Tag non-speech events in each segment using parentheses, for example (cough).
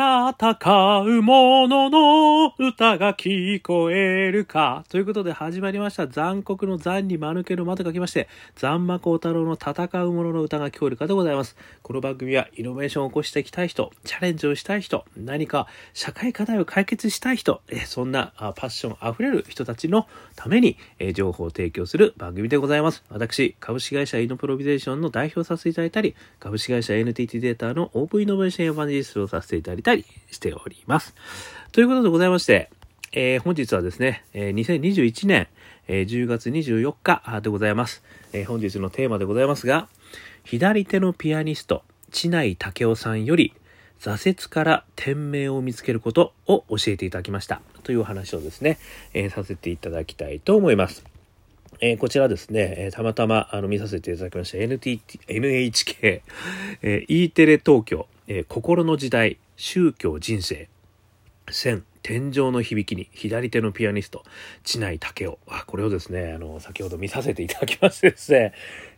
戦う者のの歌が聞こえるか。ということで始まりました。残酷の残に間抜けの間と書きまして、残魔高太郎の戦う者の歌が聞こえるかでございます。この番組はイノベーションを起こしていきたい人、チャレンジをしたい人、何か社会課題を解決したい人、えそんなパッションあふれる人たちのためにえ情報を提供する番組でございます。私、株式会社イノプロビゼーションの代表させていただいたり、株式会社 NTT データのオープンイノベーションエヴァンジリストをさせていただいたりしております。ということでございまして、えー、本日はですね、えー、2021年、えー、10月24日でございます、えー。本日のテーマでございますが、左手のピアニスト、知内武雄さんより、挫折から天命を見つけることを教えていただきました。というお話をですね、えー、させていただきたいと思います。えー、こちらですね、えー、たまたまあの見させていただきました NTT、NHK、えー、E テレ東京、えー、心の時代、宗教人生、線、天井の響きに左手のピアニスト、知内武雄。あ、これをですね、あの、先ほど見させていただきましてですね、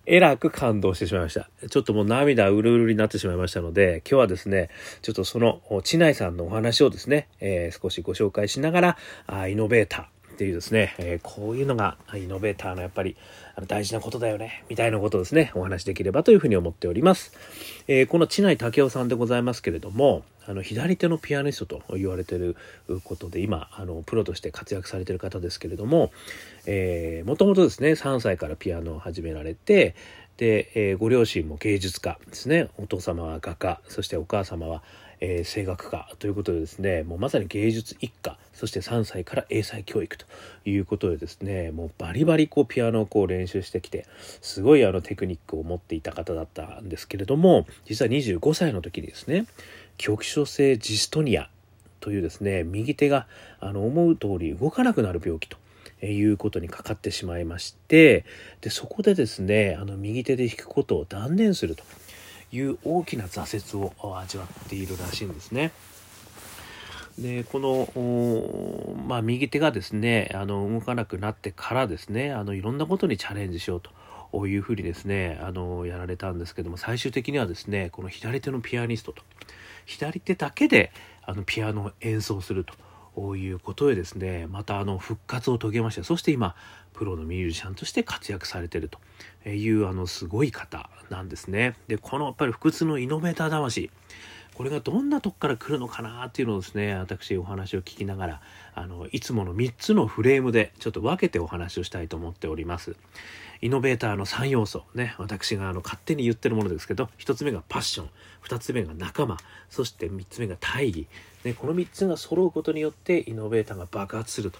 えらく感動してしまいました。ちょっともう涙うるうるになってしまいましたので、今日はですね、ちょっとその、知内さんのお話をですね、えー、少しご紹介しながら、あイノベーター、っていうですね、えー、こういうのがイノベーターのやっぱり大事なことだよね、みたいなことをですね、お話しできればというふうに思っております。えー、この知内武雄さんでございますけれども、あの左手のピアニストと言われてることで今あのプロとして活躍されてる方ですけれども、もともとですね3歳からピアノを始められてで、えー、ご両親も芸術家ですねお父様は画家そしてお母様はえー、声楽家ということでですねもうまさに芸術一家そして3歳から英才教育ということでですねもうバリバリこうピアノをこう練習してきてすごいあのテクニックを持っていた方だったんですけれども実は25歳の時にですね局所性ジストニアというですね右手があの思う通り動かなくなる病気ということにかかってしまいましてでそこでですねあの右手で弾くことを断念すると。いう大きな挫折を味わっているらしいんですね。でこの、まあ、右手がですねあの動かなくなってからですねあのいろんなことにチャレンジしようというふうにですねあのやられたんですけども最終的にはですねこの左手のピアニストと左手だけであのピアノを演奏すると。こういうことでですねまたあの復活を遂げましてそして今プロのミュージシャンとして活躍されてるというあのすごい方なんですね。でこのやっぱり不屈のイノベーター魂これがどんなとこから来るのかなっていうのをですね私お話を聞きながらあのいつもの3つのフレームでちょっと分けてお話をしたいと思っております。イノベーターの3要素ね私があの勝手に言ってるものですけど1つ目がパッション2つ目が仲間そして3つ目が大義、ね、この3つが揃うことによってイノベーターが爆発すると。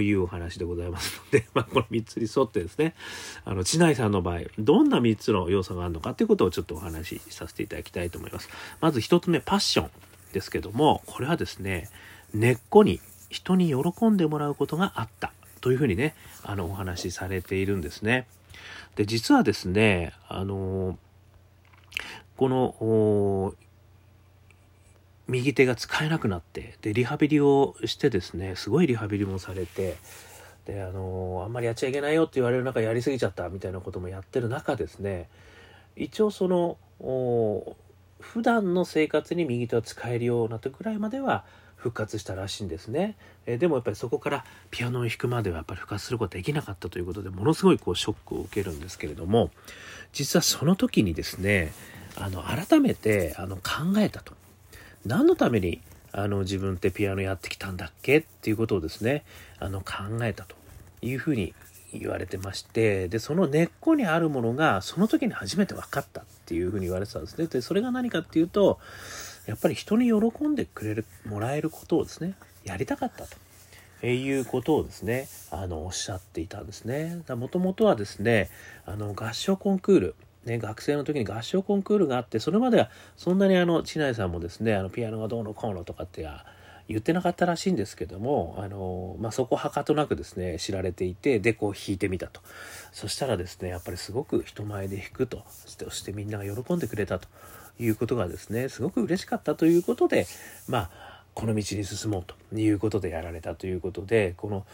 いうお話でございますので、(laughs) まあ、この3つに沿ってですね、あの、知内さんの場合、どんな3つの要素があるのかということをちょっとお話しさせていただきたいと思います。まず1つ目、パッションですけども、これはですね、根っこに人に喜んでもらうことがあったというふうにね、あの、お話しされているんですね。で実はですねあのこの右手が使えなくなってでリハビリをしてですねすごいリハビリもされてであのあんまりやっちゃいけないよって言われる中やりすぎちゃったみたいなこともやってる中ですね一応その普段の生活に右手を使えるようなとぐらいまでは復活したらしいんですね、えでもやっぱりそこからピアノを弾くまではやっぱり復活することができなかったということでものすごいこうショックを受けるんですけれども実はその時にですねあの改めてあの考えたと。何のためにあの自分ってピアノやってきたんだっけっていうことをですねあの考えたというふうに言われてましてでその根っこにあるものがその時に初めて分かったっていうふうに言われてたんですね。でそれが何かっていうとやっぱり人に喜んでくれるもらえることをですねやりたかったと。えいうことをですねあのおっしゃっていたんですね。もともとはですねあの合唱コンクールね、学生の時に合唱コンクールがあってそれまではそんなにあの知内さんもですねあのピアノがどうのこうのとかって言ってなかったらしいんですけどもあの、まあ、そこはかとなくですね知られていてでこう弾いてみたとそしたらですねやっぱりすごく人前で弾くとそしてみんなが喜んでくれたということがですねすごく嬉しかったということでまあこの道に進もうということでやられたということでこの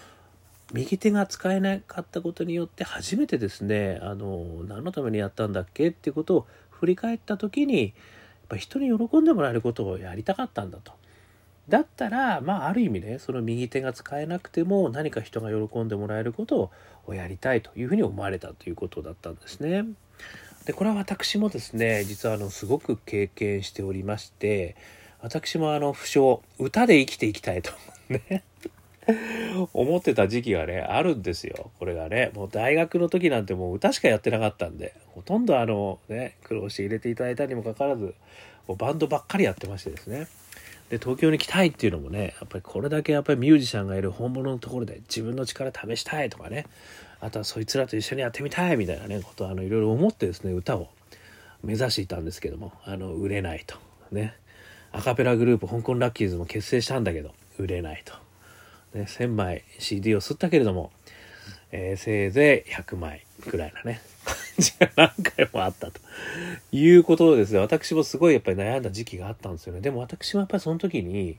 右手が使えなかったことによって初めてですねあの何のためにやったんだっけ？っていうことを振り返った時にやっぱ人に喜んでもらえることをやりたかったんだと。だったらまあある意味ねその右手が使えなくても何か人が喜んでもらえることをやりたいというふうに思われたということだったんですね。でこれは私もですね実はあのすごく経験しておりまして私もあの不詳歌で生きていきたいとね。(laughs) 思ってた時期がねあるんですよ。これがねもう大学の時なんてもう歌しかやってなかったんでほとんどあのね苦労して入れていただいたにもかかわらずもうバンドばっかりやってましてですね。で東京に来たいっていうのもねやっぱりこれだけやっぱりミュージシャンがいる本物のところで自分の力試したいとかねあとはそいつらと一緒にやってみたいみたいなねことをあのいろいろ思ってですね歌を。目指していたんですけどもあの売れないと。ね。アカペラグループ香港ラッキーズも結成したんだけど売れないと。ね、1000枚 CD を吸ったけれども、えー、せいぜい100枚ぐらいなね、感じが何回もあったと。いうことですね。私もすごいやっぱり悩んだ時期があったんですよね。でも私もやっぱりその時に、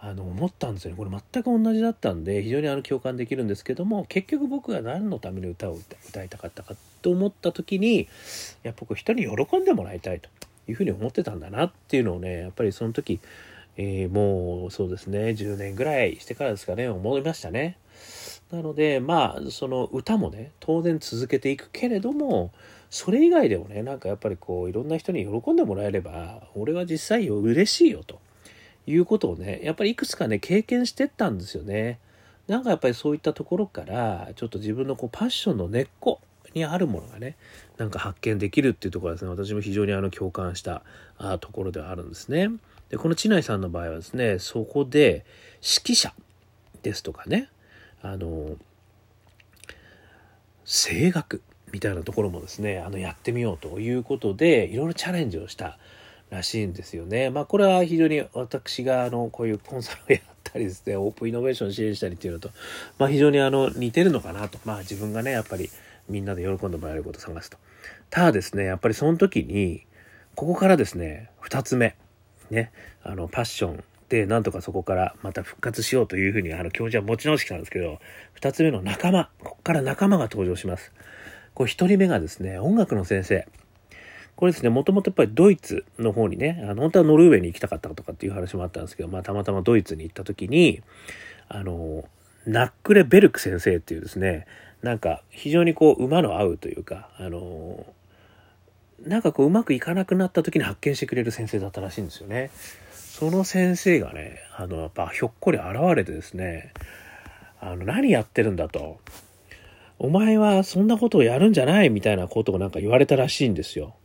あの、思ったんですよね。これ全く同じだったんで、非常にあの共感できるんですけども、結局僕が何のために歌を歌いたかったかと思った時に、やっぱ人に喜んでもらいたいというふうに思ってたんだなっていうのをね、やっぱりその時、えー、もうそうですね10年ぐらいしてからですかね思いましたね。なのでまあその歌もね当然続けていくけれどもそれ以外でもねなんかやっぱりこういろんな人に喜んでもらえれば俺は実際嬉しいよということをねやっぱりいくつかね経験してったんですよね。なんかやっぱりそういったところからちょっと自分のこうパッションの根っこにあるものがねなんか発見できるっていうところはですね私も非常にあの共感したあところではあるんですね。でこの知内さんの場合はですねそこで指揮者ですとかねあの声楽みたいなところもですねあのやってみようということでいろいろチャレンジをしたらしいんですよね。まあこれは非常に私があのこういうコンサルをやったりですねオープンイノベーション支援したりっていうのと、まあ、非常にあの似てるのかなとまあ自分がねやっぱりみんなで喜んでもらえることを探すと。ただですねやっぱりその時にここからですね2つ目ね、あの、パッションで、なんとかそこからまた復活しようというふうに、あの、教授は持ち直してきたんですけど、二つ目の仲間、ここから仲間が登場します。これ一人目がですね、音楽の先生。これですね、もともとやっぱりドイツの方にね、あの、本当はノルウェーに行きたかったとかっていう話もあったんですけど、まあ、たまたまドイツに行った時に、あの、ナックレ・ベルク先生っていうですね、なんか非常にこう馬の合うというか、あの、なんかこううまくいかなくなった時に発見してくれる先生だったらしいんですよね。その先生がね、あの、やっぱひょっこり現れてですね、あの、何やってるんだと。お前はそんなことをやるんじゃないみたいなことをなんか言われたらしいんですよ。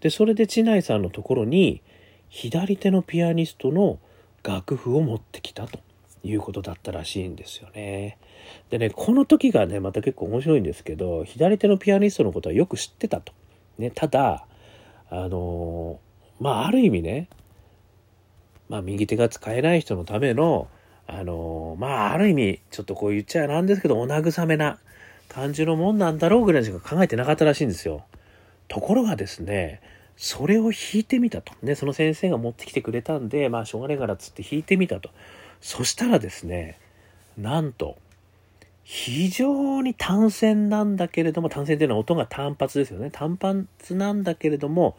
で、それで知内さんのところに、左手のピアニストの楽譜を持ってきたということだったらしいんですよね。でね、この時がね、また結構面白いんですけど、左手のピアニストのことはよく知ってたと。ね、ただ、あのまあ、ある意味ね、まあ、右手が使えない人のための、あのまあ、ある意味、ちょっとこう言っちゃなんですけど、お慰めな感じのもんなんだろうぐらいしか考えてなかったらしいんですよ。ところがですね、それを弾いてみたと。ね、その先生が持ってきてくれたんで、まあ、しょうがねえからっつって弾いてみたと。そしたらですね、なんと、非常に単線なんだけれども、単線っていうのは音が単発ですよね。単発なんだけれども、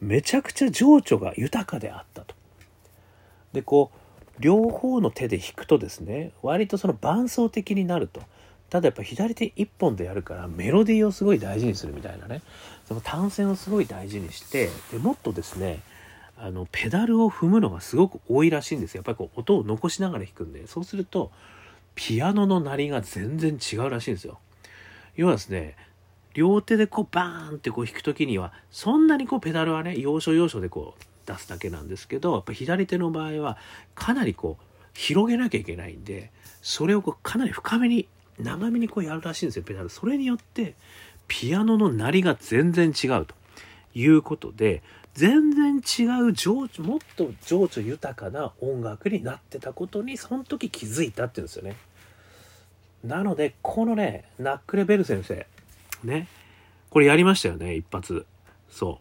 めちゃくちゃ情緒が豊かであったと。で、こう、両方の手で弾くとですね、割とその伴奏的になると。ただやっぱ左手一本でやるからメロディーをすごい大事にするみたいなね。その単線をすごい大事にして、でもっとですね、あの、ペダルを踏むのがすごく多いらしいんです。やっぱりこう音を残しながら弾くんで、そうすると、ピアノの鳴りが全然違うらしいんですよ。要はですね、両手でこうバーンってこう弾く時には、そんなにこうペダルはね、要所要所でこう出すだけなんですけど、やっぱ左手の場合はかなりこう広げなきゃいけないんで、それをこうかなり深めに、長めにこうやるらしいんですよ、ペダル。それによって、ピアノの鳴りが全然違うと。いうことで、全然違う情緒もっと情緒豊かな音楽になってたことにその時気づいたっていうんですよね。なのでこのねナックレベル先生ねこれやりましたよね一発。そ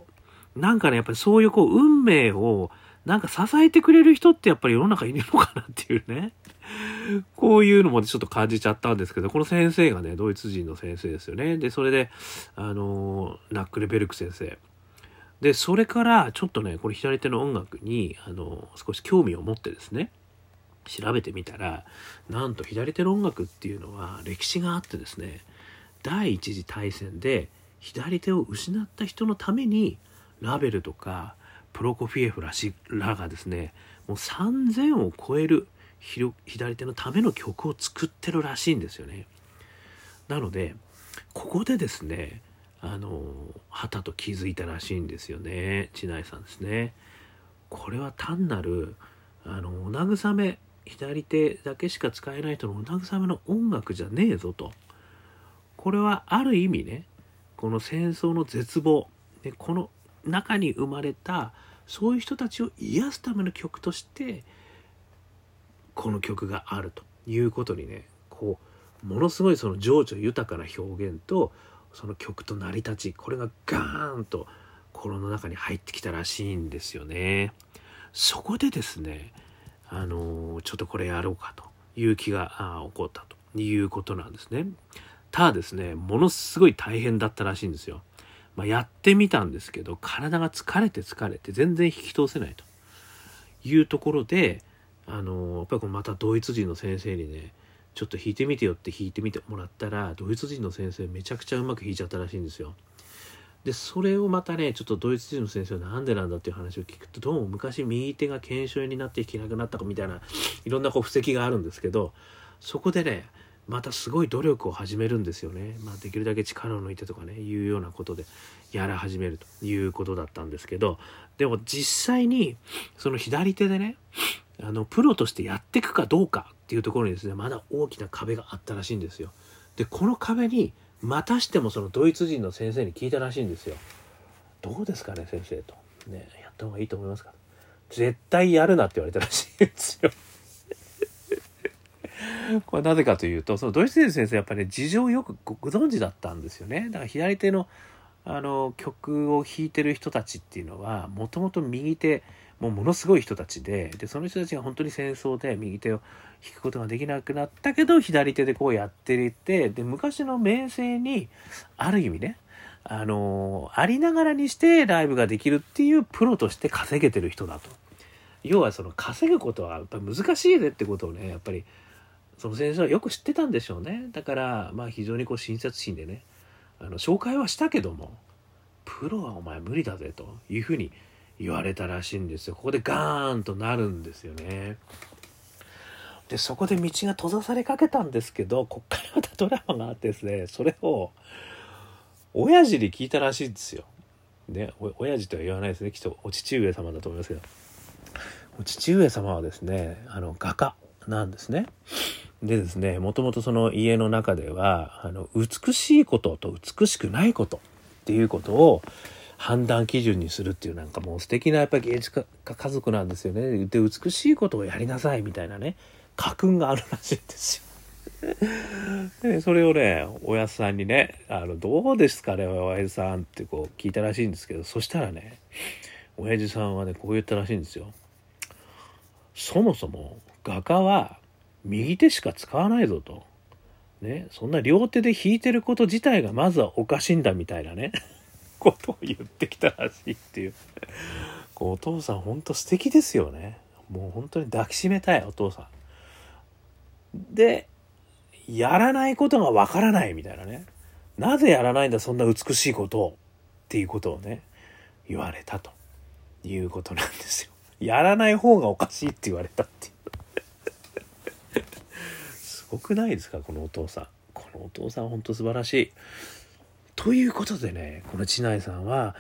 う。なんかねやっぱりそういうこう運命をなんか支えてくれる人ってやっぱり世の中いるのかなっていうね (laughs) こういうのもちょっと感じちゃったんですけど、この先生がね、ドイツ人の先生ですよね。で、それで、あのナックレベルク先生。で、それからちょっとね、これ左手の音楽に、あの、少し興味を持ってですね、調べてみたらなんと左手の音楽っていうのは歴史があってですね第一次大戦で左手を失った人のためにラベルとかプロコフィエフらしらがですねもう3,000を超える左手のための曲を作ってるらしいんですよね。なのでここでですねあの旗と気づいたらしいんですよね知内さんですね。これは単なるあのお慰め左手だけしか使えない人のお慰めの音楽じゃねえぞとこれはある意味ねこの戦争の絶望でこの中に生まれたそういう人たちを癒すための曲としてこの曲があるということにねこうものすごいその情緒豊かな表現とその曲と成り立ちこれがガーンと心の中に入ってきたらしいんですよね。そこでですねあのちょっとこれやろうかという気が起こったということなんですね。ただですねものすごい大変だったらしいんですよ。まあ、やってみたんですけど体が疲れて疲れて全然引き通せないというところであのやっぱりまたドイツ人の先生にねちょっと弾いてみてよって弾いてみてもらったらドイツ人の先生めちゃくちゃうまく弾いちゃったらしいんですよ。でそれをまたねちょっとドイツ人の先生は何でなんだっていう話を聞くとどうも昔右手が腱鞘炎になって弾けなくなったかみたいないろんなこう布石があるんですけどそこでねまたすごい努力を始めるんですよね、まあ、できるだけ力を抜いてとかねいうようなことでやら始めるということだったんですけどでも実際にその左手でねあのプロとしてやっていくかどうかっていうところにですねまだ大きな壁があったらしいんですよ。でこの壁にまたしてもそのドイツ人の先生に聞いたらしいんですよ。どうですかね先生と。ねやった方がいいと思いますか？絶対やるなって言われたらしいんですよ。(laughs) これなぜかというとそのドイツ人先生やっぱりね事情をよくご存知だったんですよねだから左手のあの曲を弾いてる人たちっていうのはもともと右手もうものすごい人たちででその人たちが本当に戦争で右手を弾くことができなくなったけど左手でこうやっていてで昔の名声にある意味ねあのありながらにしてライブができるっていうプロとして稼げてる人だと。要はその稼ぐことはやっぱ難しいねってことをねやっぱりその先生はよく知ってたんでしょうね。だからまあ非常にこう親切心でねあの紹介はしたけどもプロはお前無理だぜというふうに言われたらしいんですよ。ここでガーンとなるんですよね。でそこで道が閉ざされかけたんですけどこっからまたドラマがあってですねそれを親父に聞いたらしいんですよ。ねお親父とは言わないですね。きっとお父上様だと思いますけど。お父上様はですねあの画家。なんですねでですねもともとその家の中ではあの美しいことと美しくないことっていうことを判断基準にするっていうなんかもう素敵なやっぱり芸術家家族なんですよねで美しいことをやりなさいみたいなね家訓があるらしいんですよ。でそれをねおやさんにね「あのどうですかねおやじさん」ってこう聞いたらしいんですけどそしたらね親父さんはねこう言ったらしいんですよ。そもそも画家は右手しか使わないぞと。ね、そんな両手で弾いてること自体がまずはおかしいんだみたいなね。(laughs) ことを言ってきたらしいっていうお父さんほんと素敵ですよね。もう本当に抱きしめたいお父さん。でやらないことがわからないみたいなね。なぜやらないんだそんな美しいことをっていうことをね言われたということなんですよ。やらない方がおかしいって言われたっていう。ごくないですか？このお父さん。このお父さんほんと素晴らしい。ということでねこの知内さんは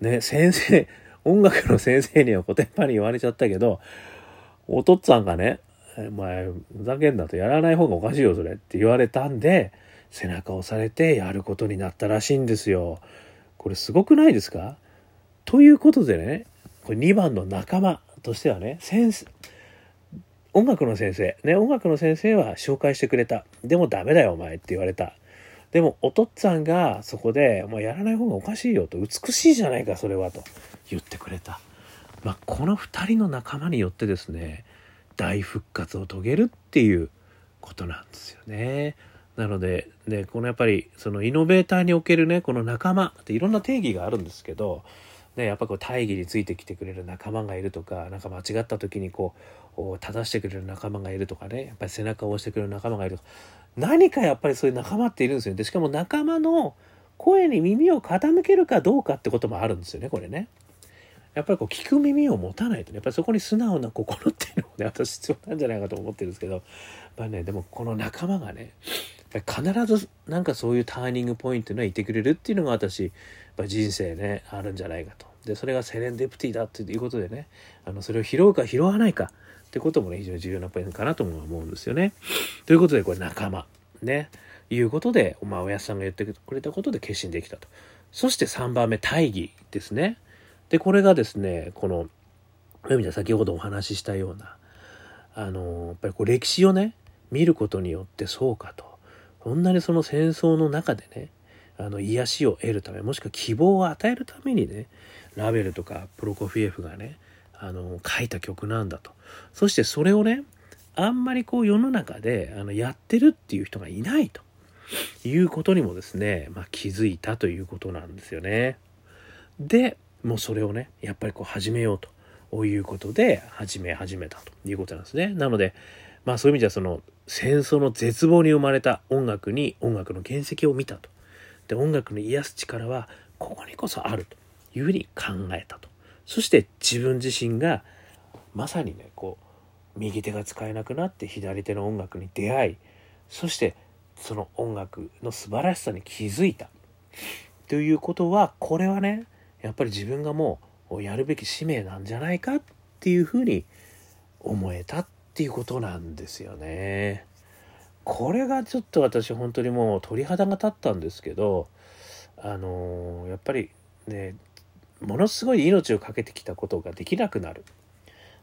ね先生音楽の先生にはコテンパンに言われちゃったけどお父っつぁんがね「お前ふざけんなとやらない方がおかしいよそれ」って言われたんで背中を押されてやることになったらしいんですよ。これすごくないですか？ということでねこれ2番の仲間としてはね先生音楽の先生、ね、音楽の先生は紹介してくれた。でもダメだよ、お前って言われた。でも、お父っつぁんがそこで、もうやらない方がおかしいよと、美しいじゃないか、それは、と言ってくれた。まあ、この2人の仲間によってですね、大復活を遂げるっていうことなんですよね。なので、ね、このやっぱり、そのイノベーターにおけるね、この仲間っていろんな定義があるんですけど、ね、やっぱこう大義についてきてくれる仲間がいるとか何か間違った時にこう正してくれる仲間がいるとかね。やっぱり背中を押してくれる仲間がいるとか。何かやっぱりそういう仲間っているんですよね。でしかも仲間の声に耳を傾けるかどうかってこともあるんですよねこれね。やっぱりこう聞く耳を持たないとね。やっぱりそこに素直な心っていうのもね私必要なんじゃないかと思ってるんですけど。やっぱりねでもこの仲間がね必ずなんかそういうターニングポイントにはいてくれるっていうのが私人生ねあるんじゃないかと。でそれがセレンデプティだということでねあのそれを拾うか拾わないか。ってこともね非常に重要なポイントかなとも思うんですよね。ということでこれ仲間ねいうことで、まあ、おやさんが言ってくれたことで決心できたと。そして3番目大義ですね。でこれがですねこの読みで先ほどお話ししたようなあのやっぱりこう歴史をね見ることによってそうかとこんなにその戦争の中でねあの癒しを得るためもしくは希望を与えるためにねラベルとかプロコフィエフがねあの書いた曲なんだとそしてそれをねあんまりこう世の中であのやってるっていう人がいないということにもですね、まあ、気づいたということなんですよね。でもうそれをねやっぱりこう始めようということで始め始めたということなんですね。なのでまあそういう意味ではその戦争の絶望に生まれた音楽に音楽の原石を見たと。で音楽の癒す力はここにこそあるというふうに考えたと。そして自分自身がまさにねこう右手が使えなくなって左手の音楽に出会いそしてその音楽の素晴らしさに気づいたということはこれはねやっぱり自分がもうやるべき使命なんじゃないかっていうふうに思えたっていうことなんですよね。これがちょっと私本当にもう鳥肌が立ったんですけどあのー、やっぱりねものすごい命を懸けてきたことができなくなる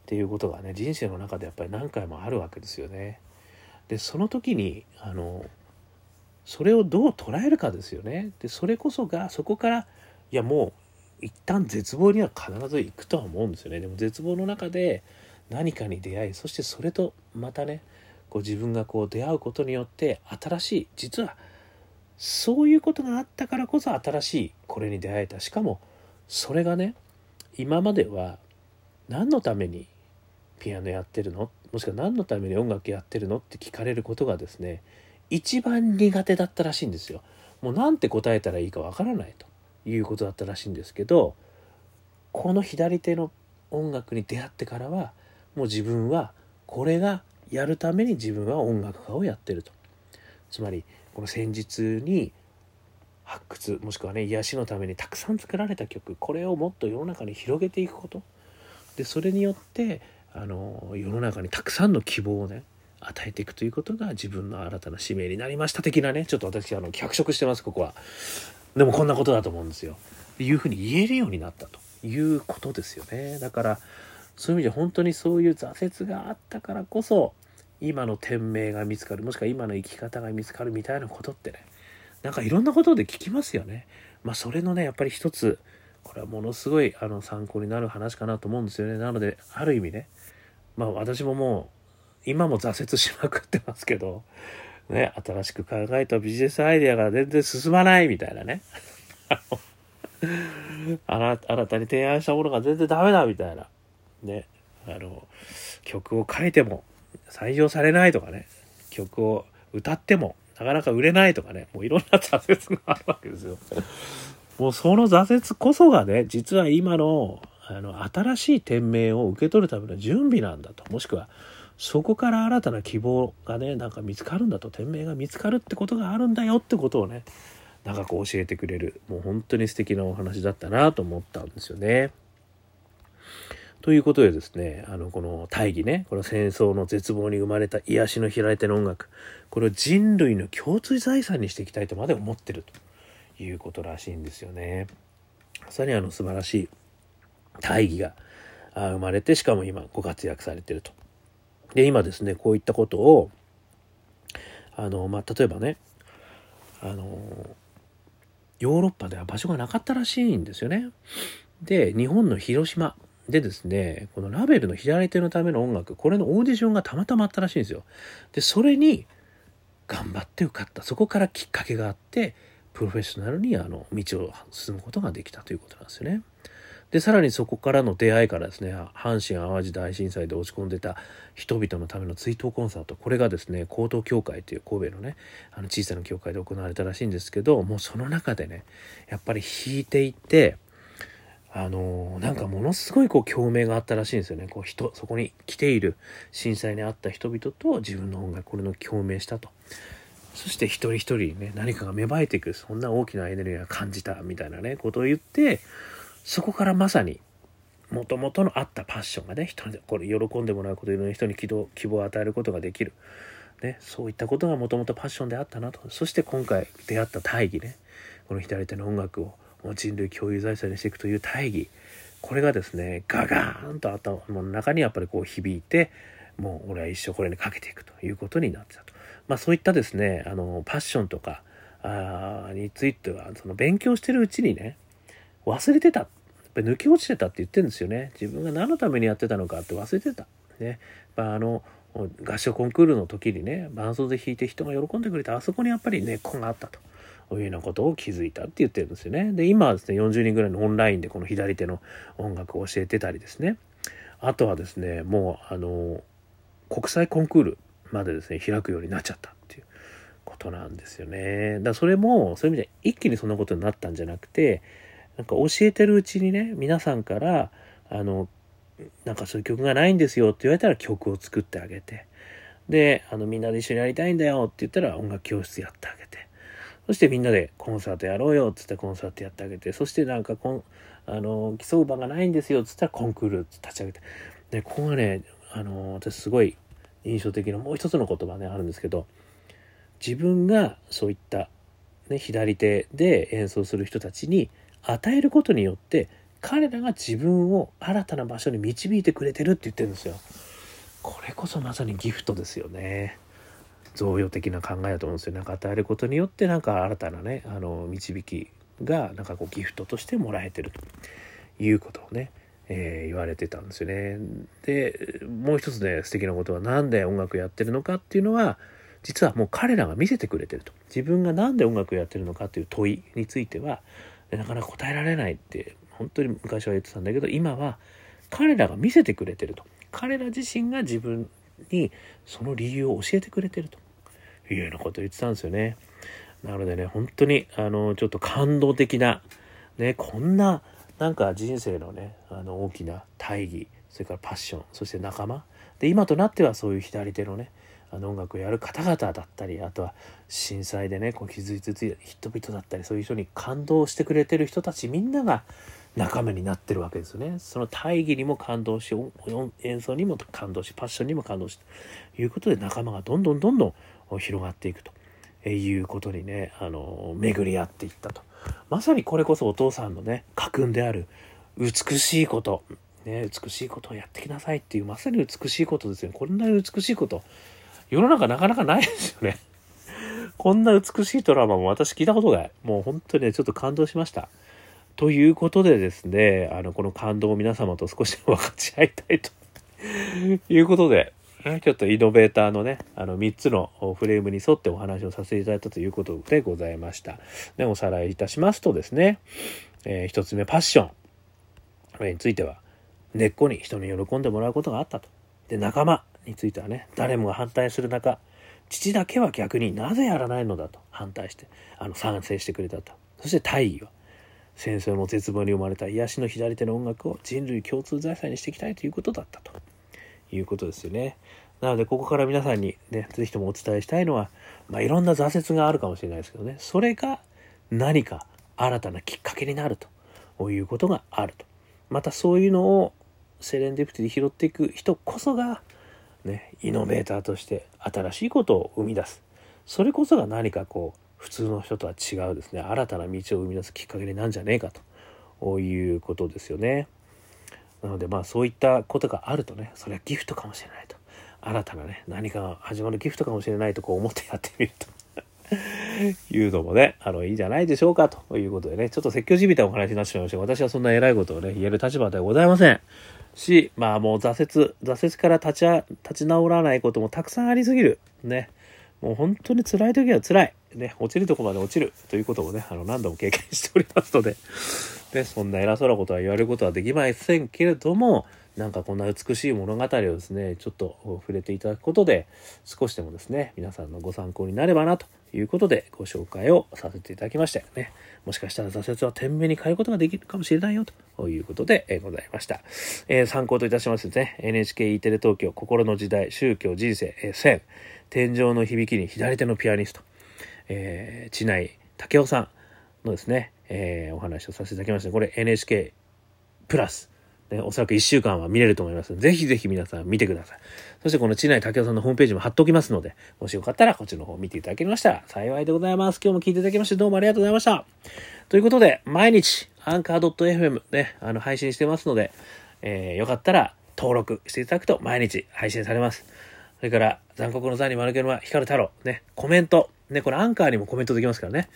っていうことがね人生の中でやっぱり何回もあるわけですよね。でその時にあのそれをどう捉えるかですよね。でそれこそがそこからいやもう一旦絶望には必ず行くとは思うんですよね。でも絶望の中で何かに出会いそしてそれとまたねこう自分がこう出会うことによって新しい実はそういうことがあったからこそ新しいこれに出会えたしかもそれがね今までは何のためにピアノやってるの？もしくは何のために音楽やってるの？って聞かれることがですね一番苦手だったらしいんですよ。もうなんて答えたらいいかわからないということだったらしいんですけどこの左手の音楽に出会ってからはもう自分はこれがやるために自分は音楽家をやってると。つまりこの戦術に発掘もしくはね癒しのためにたくさん作られた曲これをもっと世の中に広げていくことでそれによってあの世の中にたくさんの希望をね与えていくということが自分の新たな使命になりました的なねちょっと私あの脚色してますここは。でもこんなことだと思うんですよ。いうふうに言えるようになったと。いうことですよね。だからそういう意味で本当にそういう挫折があったからこそ今の天命が見つかるもしくは今の生き方が見つかるみたいなことってねなんかいろんなことで聞きますよね。まあそれのねやっぱり一つこれはものすごいあの参考になる話かなと思うんですよねなのである意味ねまあ私ももう今も挫折しまくってますけど、ね、新しく考えたビジネスアイデアが全然進まないみたいなね。(laughs) 新たに提案したものが全然ダメだみたいな。ね。あの、曲を書いても採用されないとかね。曲を歌ってもなかなか売れないとかね。もういろんな挫折があるわけですよ。もうその挫折こそがね、実は今の、あの、新しい天命を受け取るための準備なんだと。もしくは、そこから新たな希望がねなんか見つかるんだと天命が見つかるってことがあるんだよってことをねなんかこう教えてくれるもう本当に素敵なお話だったなと思ったんですよね。ということでですねあのこの大義ねこの戦争の絶望に生まれた癒しの開いての音楽これを人類の共通財産にしていきたいとまで思ってるということらしいんですよね。まさにあの素晴らしい大義が生まれてしかも今ご活躍されてるとで、今ですね、こういったことを、あの、まあ、例えばね、あの、ヨーロッパでは場所がなかったらしいんですよね。で、日本の広島でですね、このラベルの左手のための音楽、これのオーディションがたまたまあったらしいんですよ。で、それに頑張って受かった。そこからきっかけがあって、プロフェッショナルにあの道を進むことができたということなんですよね。で、さらにそこからの出会いからですね、阪神淡路大震災で落ち込んでた人々のための追悼コンサート、これがですね、高等教会という神戸のね、あの小さな教会で行われたらしいんですけど、もうその中でね、やっぱり弾いていって、あのなんかものすごいこう共鳴があったらしいんですよね。こう人、そこに来ている震災にあった人々と自分の音楽、これの共鳴したと。そして一人一人ね、何かが芽生えていく、そんな大きなエネルギーが感じたみたいなね、ことを言って、そこからまさに、もともとのあったパッションがね、人に、これ喜んでもらうこと、いろんな人に希望希望を与えることができる。ね、そういったことがもともとパッションであったなと。そして今回出会った大義ね、この左手の音楽を人類共有財産にしていくという大義。これがですね、ガガーンと頭の中にやっぱりこう響いて、もう俺は一生これにかけていくということになってたと。まあそういったですね、あの、パッションとか、あについては、その勉強してるうちにね、忘れてた。やっぱ抜け落ちてたって言ってるんですよね。自分が何のためにやってたのかって忘れてた。ね。まあ、あの、合唱コンクールの時にね、伴奏で弾いて人が喜んでくれた、あそこにやっぱり根っこがあったと。いうようなことを気づいたって言ってるんですよね。で、今はですね、40人ぐらいのオンラインでこの左手の音楽を教えてたりですね。あとはですね、もう、あの、国際コンクールまでですね開くようになっちゃったっていうことなんですよね。だからそれもそういう意味で一気にそんなことになったんじゃなくてなんか教えてるうちにね皆さんからあのなんかそういう曲がないんですよって言われたら曲を作ってあげてであのみんなで一緒にやりたいんだよって言ったら音楽教室やってあげてそしてみんなでコンサートやろうよっつってコンサートやってあげてそしてなんかこんあの競う場がないんですよっつったらコンクール立ち上げてでここがねあの私すごい印象的なもう一つの言葉ねあるんですけど自分がそういった、ね、左手で演奏する人たちに与えることによって彼らが自分を新たな場所に導いてくれてるって言ってるんですよ。これこそまさにギフトですよね。贈与的な考えだと思うんですよ。なんか与えることによってなんか新たなねあの導きがなんかこうギフトとしてもらえてるということをねえー、言われてたんですよね。でもう一つね素敵なことは何で音楽やってるのかっていうのは実はもう彼らが見せてくれてると自分が何で音楽やってるのかっていう問いについてはなかなか答えられないって本当に昔は言ってたんだけど今は彼らが見せてくれてると彼ら自身が自分にその理由を教えてくれてるというようなことを言ってたんですよね。なのでね本当にあのちょっと感動的なねこんななんか人生のねあの大きな大義それからパッションそして仲間で今となってはそういう左手のねあの音楽をやる方々だったりあとは震災でねこう傷ついた人々だったりそういう人に感動してくれてる人たちみんなが仲間になってるわけですよね。その大義にも感動し演奏にも感動しパッションにも感動しということで仲間がどんどんどんどん広がっていくということにねあの巡り合っていったと。まさにこれこそお父さんのね家訓である美しいこと、ね、美しいことをやってきなさいっていうまさに美しいことですよ。こんなに美しいこと世の中なかなかないですよね。(laughs) こんな美しいドラマも私聞いたことない。もう本当にねちょっと感動しました。ということでですねあのこの感動を皆様と少し分かち合いたいと。いうことでちょっとイノベーターのね、あの3つのフレームに沿ってお話をさせていただいたということでございました。で、おさらいいたしますとですね、えー、1つ目、パッション。これについては、根っこに人に喜んでもらうことがあったと。で、仲間についてはね、誰もが反対する中、父だけは逆になぜやらないのだと反対して、あの、賛成してくれたと。そして大義は、戦争の絶望に生まれた癒しの左手の音楽を人類共通財産にしていきたいということだったと。いうことですよね。なので、ここから皆さんにね、ぜひともお伝えしたいのは、まあ、いろんな挫折があるかもしれないですけどね、それが何か新たなきっかけになるということがあると。またそういうのをセレンディプティで拾っていく人こそが、ね、イノベーターとして新しいことを生み出す。それこそが何かこう、普通の人とは違うですね、新たな道を生み出すきっかけになるんじゃねえかということですよね。なのでまあそういったことがあるとねそれはギフトかもしれないと新たなね何かが始まるギフトかもしれないとこう思ってやってみると (laughs) いうのもね、あの、いいんじゃないでしょうか、ということでね、ちょっと説教じみたお話になってしまいました私はそんな偉いことをね、言える立場ではございません。し、まあもう挫折、挫折から立ち立ち直らないこともたくさんありすぎる。ね。もう本当に辛い時は辛い。ね、落ちるとこまで落ちるということをね、あの、何度も経験しておりますので、ね、そんな偉そうなことは言われることはできませんけれども、なんかこんな美しい物語をですね、ちょっと触れていただくことで、少しでもですね、皆さんのご参考になればなということでご紹介をさせていただきましたよね。もしかしたら挫折は天命に変えることができるかもしれないよということで、ございました。えー、参考といたしましてね、NHKE テレ東京心の時代宗教人生、え、1000天井の響きに左手のピアニスト、えー、知内武雄さんのですね、えー、お話をさせていただきました。これ NHK プラスね、おそらく1週間は見れると思いますぜひぜひ皆さん見てください。そしてこの知内武雄さんのホームページも貼っておきますので、もしよかったらこっちの方見ていただけましたら幸いでございます。今日も聞いていただきましてどうもありがとうございました。ということで、毎日、アンカー .fm ね、あの、配信してますので、えー、よかったら登録していただくと毎日配信されます。それから、残酷の残に丸けのは光太郎、ね、コメント、ね、これアンカーにもコメントできますからね、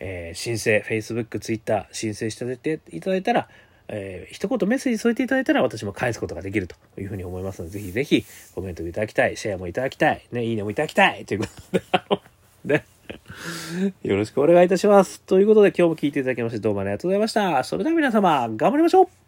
えー、申請、Facebook、Twitter 申請していただいたら、えー、一言メッセージ添えていただいたら私も返すことができるというふうに思いますので、ぜひぜひコメントいただきたい、シェアもいただきたい、ね、いいねもいただきたい。ということで、(laughs) ね、よろしくお願いいたします。ということで今日も聞いていただきましてどうもありがとうございました。それでは皆様、頑張りましょう。